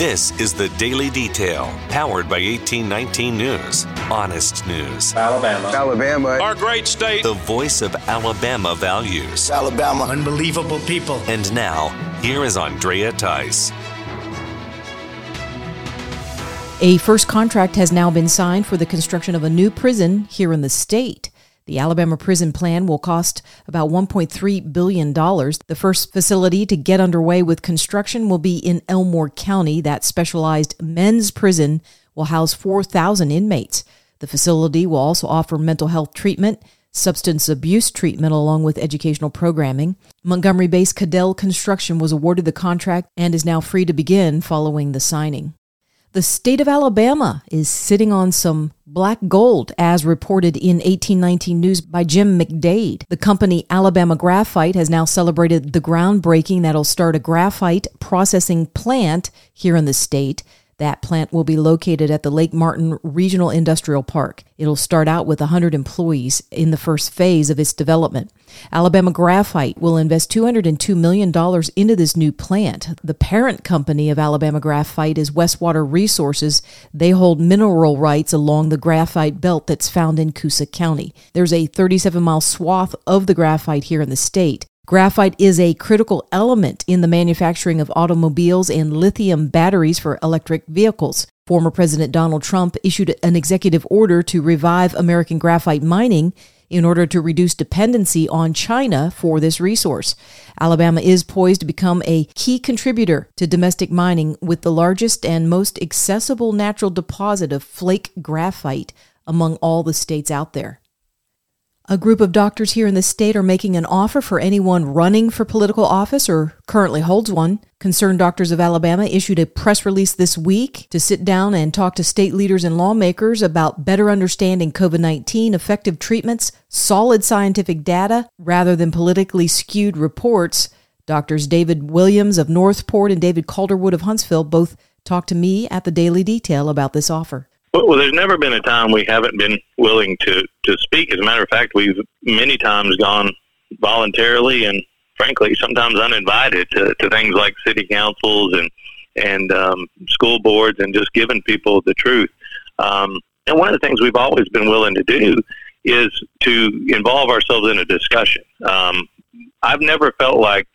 This is the Daily Detail, powered by 1819 News. Honest news. Alabama. Alabama. Our great state. The voice of Alabama values. Alabama. Unbelievable people. And now, here is Andrea Tice. A first contract has now been signed for the construction of a new prison here in the state. The Alabama prison plan will cost about $1.3 billion. The first facility to get underway with construction will be in Elmore County. That specialized men's prison will house 4,000 inmates. The facility will also offer mental health treatment, substance abuse treatment, along with educational programming. Montgomery based Caddell Construction was awarded the contract and is now free to begin following the signing. The state of Alabama is sitting on some black gold, as reported in 1819 News by Jim McDade. The company Alabama Graphite has now celebrated the groundbreaking that'll start a graphite processing plant here in the state. That plant will be located at the Lake Martin Regional Industrial Park. It'll start out with 100 employees in the first phase of its development. Alabama Graphite will invest $202 million into this new plant. The parent company of Alabama Graphite is Westwater Resources. They hold mineral rights along the graphite belt that's found in Coosa County. There's a 37 mile swath of the graphite here in the state. Graphite is a critical element in the manufacturing of automobiles and lithium batteries for electric vehicles. Former President Donald Trump issued an executive order to revive American graphite mining in order to reduce dependency on China for this resource. Alabama is poised to become a key contributor to domestic mining with the largest and most accessible natural deposit of flake graphite among all the states out there. A group of doctors here in the state are making an offer for anyone running for political office or currently holds one. Concerned Doctors of Alabama issued a press release this week to sit down and talk to state leaders and lawmakers about better understanding COVID 19, effective treatments, solid scientific data, rather than politically skewed reports. Doctors David Williams of Northport and David Calderwood of Huntsville both talked to me at the Daily Detail about this offer. Well, there's never been a time we haven't been willing to to speak. As a matter of fact, we've many times gone voluntarily and frankly sometimes uninvited to, to things like city councils and and um, school boards and just giving people the truth. Um, and one of the things we've always been willing to do is to involve ourselves in a discussion. Um, I've never felt like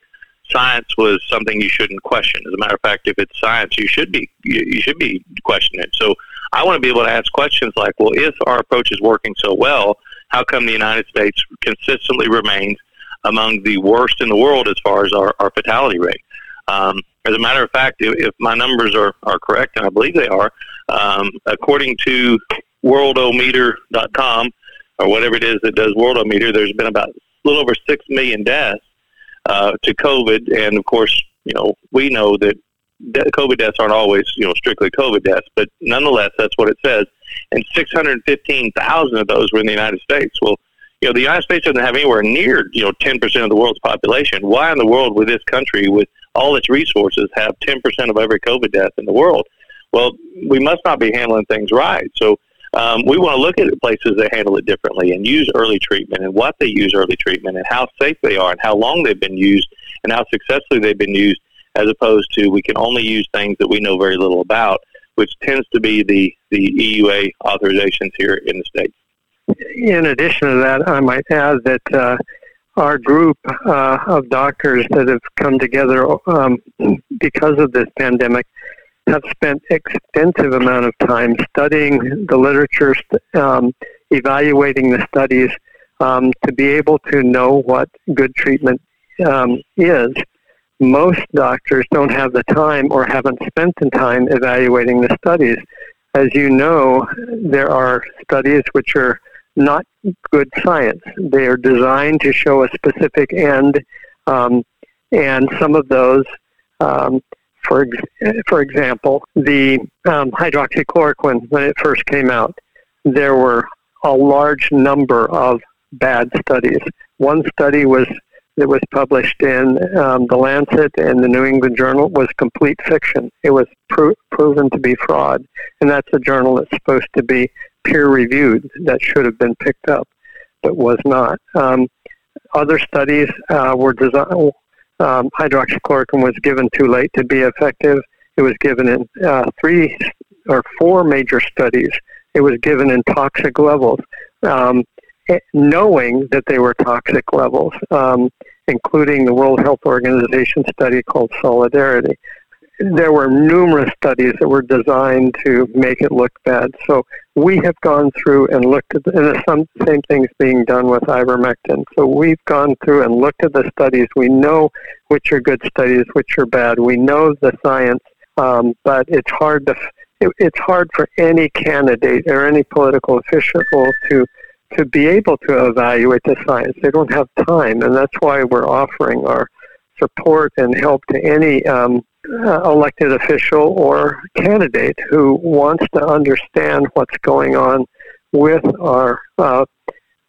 science was something you shouldn't question. As a matter of fact, if it's science, you should be you, should be questioning it. So I want to be able to ask questions like, well, if our approach is working so well, how come the United States consistently remains among the worst in the world as far as our, our fatality rate? Um, as a matter of fact, if, if my numbers are, are correct, and I believe they are, um, according to worldometer.com, or whatever it is that does worldometer, there's been about a little over 6 million deaths uh, to COVID. And of course, you know, we know that COVID deaths aren't always, you know, strictly COVID deaths, but nonetheless, that's what it says. And 615,000 of those were in the United States. Well, you know, the United States doesn't have anywhere near, you know, 10% of the world's population. Why in the world would this country, with all its resources, have 10% of every COVID death in the world? Well, we must not be handling things right. So um, we want to look at places that handle it differently and use early treatment and what they use early treatment and how safe they are and how long they've been used and how successfully they've been used as opposed to we can only use things that we know very little about, which tends to be the, the EUA authorizations here in the States. In addition to that, I might add that uh, our group uh, of doctors that have come together um, because of this pandemic have spent extensive amount of time studying the literature, um, evaluating the studies um, to be able to know what good treatment um, is most doctors don't have the time or haven't spent the time evaluating the studies. As you know, there are studies which are not good science. They are designed to show a specific end, um, and some of those, um, for for example, the um, hydroxychloroquine when it first came out, there were a large number of bad studies. One study was that was published in um, the Lancet and the New England Journal was complete fiction. It was pro- proven to be fraud, and that's a journal that's supposed to be peer reviewed that should have been picked up, but was not. Um, other studies uh, were designed. Um, hydroxychloroquine was given too late to be effective, It was given in uh, three or four major studies. It was given in toxic levels, um, knowing that they were toxic levels, um, including the World Health Organization study called Solidarity there were numerous studies that were designed to make it look bad. So we have gone through and looked at, the, and some, same things being done with ivermectin. So we've gone through and looked at the studies. We know which are good studies, which are bad. We know the science, um, but it's hard to it, it's hard for any candidate or any political official to to be able to evaluate the science. They don't have time, and that's why we're offering our support and help to any um, uh, elected official or candidate who wants to understand what's going on with our uh,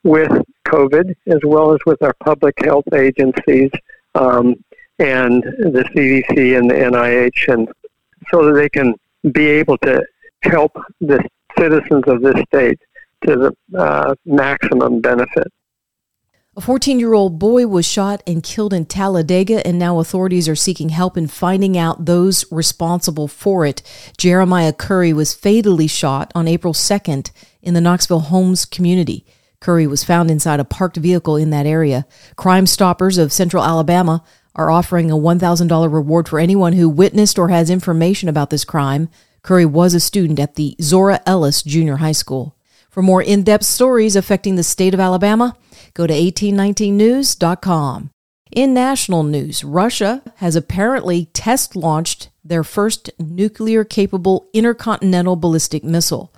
with COVID as well as with our public health agencies um, and the CDC and the NIH, and so that they can be able to help the citizens of this state to the uh, maximum benefit. A 14 year old boy was shot and killed in Talladega, and now authorities are seeking help in finding out those responsible for it. Jeremiah Curry was fatally shot on April 2nd in the Knoxville Homes community. Curry was found inside a parked vehicle in that area. Crime Stoppers of Central Alabama are offering a $1,000 reward for anyone who witnessed or has information about this crime. Curry was a student at the Zora Ellis Junior High School. For more in depth stories affecting the state of Alabama, go to 1819news.com. In national news, Russia has apparently test launched their first nuclear capable intercontinental ballistic missile.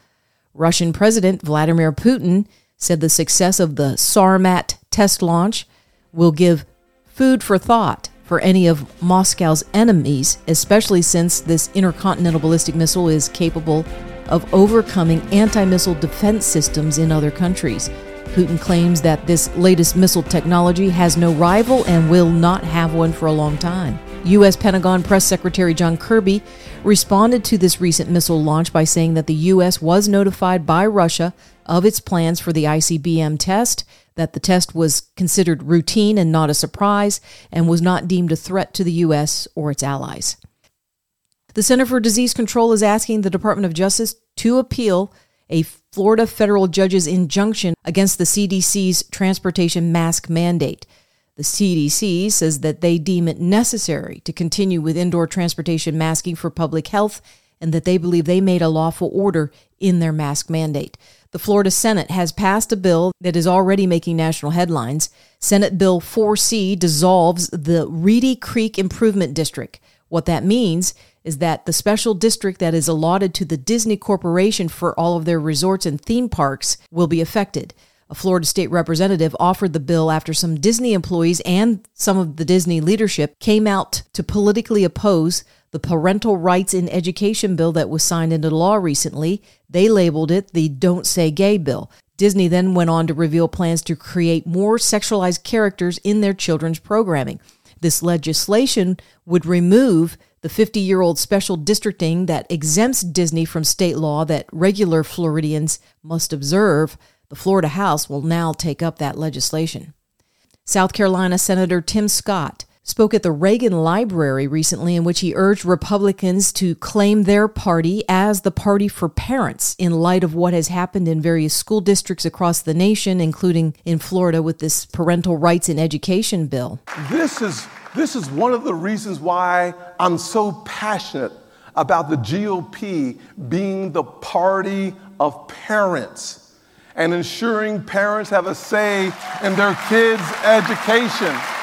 Russian President Vladimir Putin said the success of the Sarmat test launch will give food for thought for any of Moscow's enemies, especially since this intercontinental ballistic missile is capable of overcoming anti missile defense systems in other countries. Putin claims that this latest missile technology has no rival and will not have one for a long time. U.S. Pentagon Press Secretary John Kirby responded to this recent missile launch by saying that the U.S. was notified by Russia of its plans for the ICBM test, that the test was considered routine and not a surprise, and was not deemed a threat to the U.S. or its allies. The Center for Disease Control is asking the Department of Justice to appeal a Florida federal judge's injunction against the CDC's transportation mask mandate. The CDC says that they deem it necessary to continue with indoor transportation masking for public health and that they believe they made a lawful order in their mask mandate. The Florida Senate has passed a bill that is already making national headlines. Senate Bill 4C dissolves the Reedy Creek Improvement District. What that means is that the special district that is allotted to the Disney Corporation for all of their resorts and theme parks will be affected. A Florida state representative offered the bill after some Disney employees and some of the Disney leadership came out to politically oppose the parental rights in education bill that was signed into law recently. They labeled it the Don't Say Gay bill. Disney then went on to reveal plans to create more sexualized characters in their children's programming. This legislation would remove the 50 year old special districting that exempts Disney from state law that regular Floridians must observe, the Florida House will now take up that legislation. South Carolina Senator Tim Scott spoke at the Reagan Library recently, in which he urged Republicans to claim their party as the party for parents in light of what has happened in various school districts across the nation, including in Florida with this parental rights in education bill. This is this is one of the reasons why I'm so passionate about the GOP being the party of parents and ensuring parents have a say in their kids' education.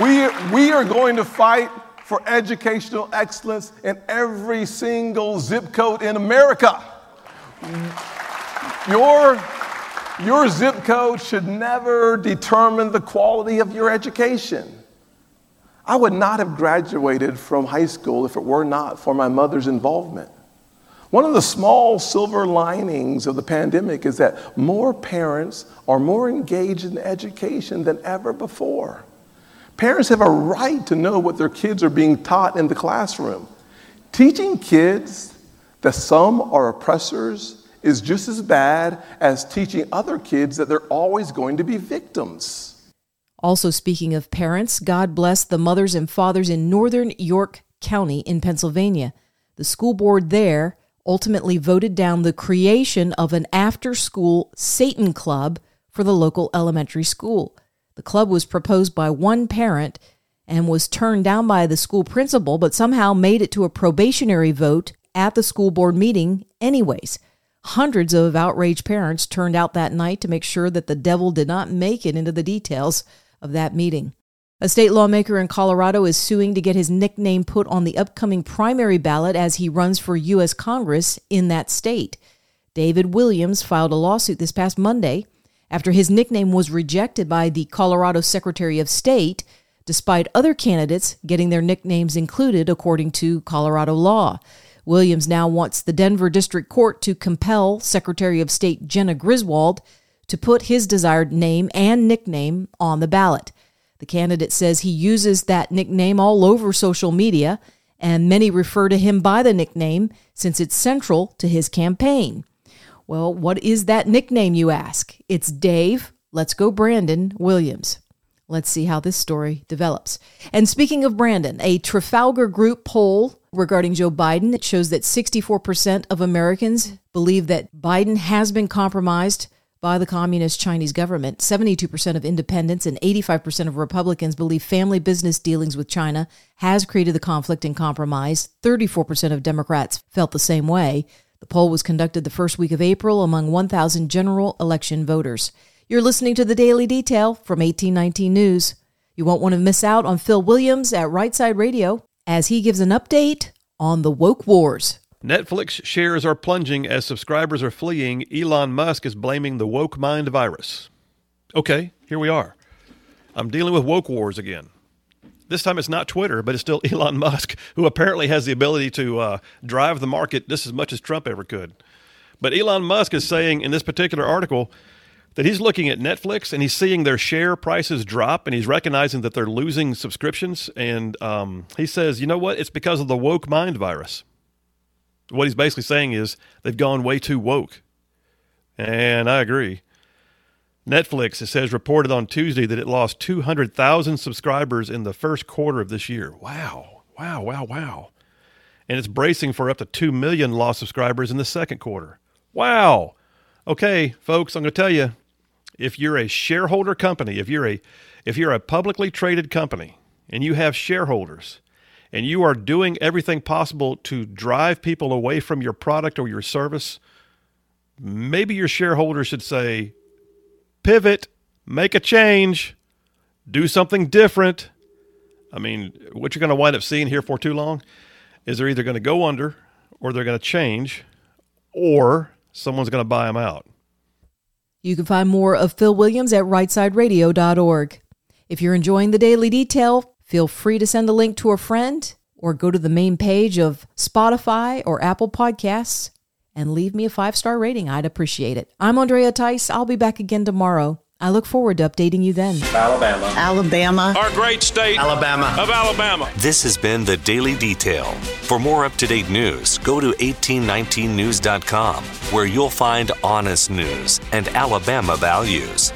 We, we are going to fight for educational excellence in every single zip code in America. Your your zip code should never determine the quality of your education. I would not have graduated from high school if it were not for my mother's involvement. One of the small silver linings of the pandemic is that more parents are more engaged in education than ever before. Parents have a right to know what their kids are being taught in the classroom. Teaching kids that some are oppressors is just as bad as teaching other kids that they're always going to be victims. Also, speaking of parents, God bless the mothers and fathers in northern York County in Pennsylvania. The school board there ultimately voted down the creation of an after school Satan club for the local elementary school. The club was proposed by one parent and was turned down by the school principal, but somehow made it to a probationary vote at the school board meeting, anyways. Hundreds of outraged parents turned out that night to make sure that the devil did not make it into the details of that meeting. A state lawmaker in Colorado is suing to get his nickname put on the upcoming primary ballot as he runs for U.S. Congress in that state. David Williams filed a lawsuit this past Monday after his nickname was rejected by the Colorado Secretary of State, despite other candidates getting their nicknames included according to Colorado law. Williams now wants the Denver District Court to compel Secretary of State Jena Griswold to put his desired name and nickname on the ballot. The candidate says he uses that nickname all over social media, and many refer to him by the nickname since it's central to his campaign. Well, what is that nickname, you ask? It's Dave, let's go Brandon Williams. Let's see how this story develops. And speaking of Brandon, a Trafalgar Group poll regarding Joe Biden it shows that 64% of Americans believe that Biden has been compromised by the communist Chinese government. 72% of independents and 85% of Republicans believe family business dealings with China has created the conflict and compromise. 34% of Democrats felt the same way. The poll was conducted the first week of April among 1,000 general election voters. You're listening to the Daily Detail from 1819 News. You won't want to miss out on Phil Williams at Right Side Radio as he gives an update on the woke wars. Netflix shares are plunging as subscribers are fleeing. Elon Musk is blaming the woke mind virus. Okay, here we are. I'm dealing with woke wars again. This time it's not Twitter, but it's still Elon Musk, who apparently has the ability to uh, drive the market just as much as Trump ever could. But Elon Musk is saying in this particular article that he's looking at Netflix and he's seeing their share prices drop and he's recognizing that they're losing subscriptions. And um, he says, you know what? It's because of the woke mind virus. What he's basically saying is they've gone way too woke. And I agree. Netflix, it says, reported on Tuesday that it lost 200,000 subscribers in the first quarter of this year. Wow. Wow, wow, wow. And it's bracing for up to 2 million lost subscribers in the second quarter. Wow. Okay, folks, I'm going to tell you if you're a shareholder company, if you're a if you're a publicly traded company and you have shareholders and you are doing everything possible to drive people away from your product or your service, maybe your shareholders should say pivot, make a change, do something different. I mean, what you're going to wind up seeing here for too long is they're either going to go under or they're going to change or someone's going to buy them out. You can find more of Phil Williams at rightsideradio.org. If you're enjoying the daily detail, feel free to send a link to a friend or go to the main page of Spotify or Apple Podcasts and leave me a five star rating. I'd appreciate it. I'm Andrea Tice. I'll be back again tomorrow. I look forward to updating you then. Alabama. Alabama. Our great state. Alabama. Of Alabama. This has been the Daily Detail. For more up to date news, go to 1819news.com, where you'll find honest news and Alabama values.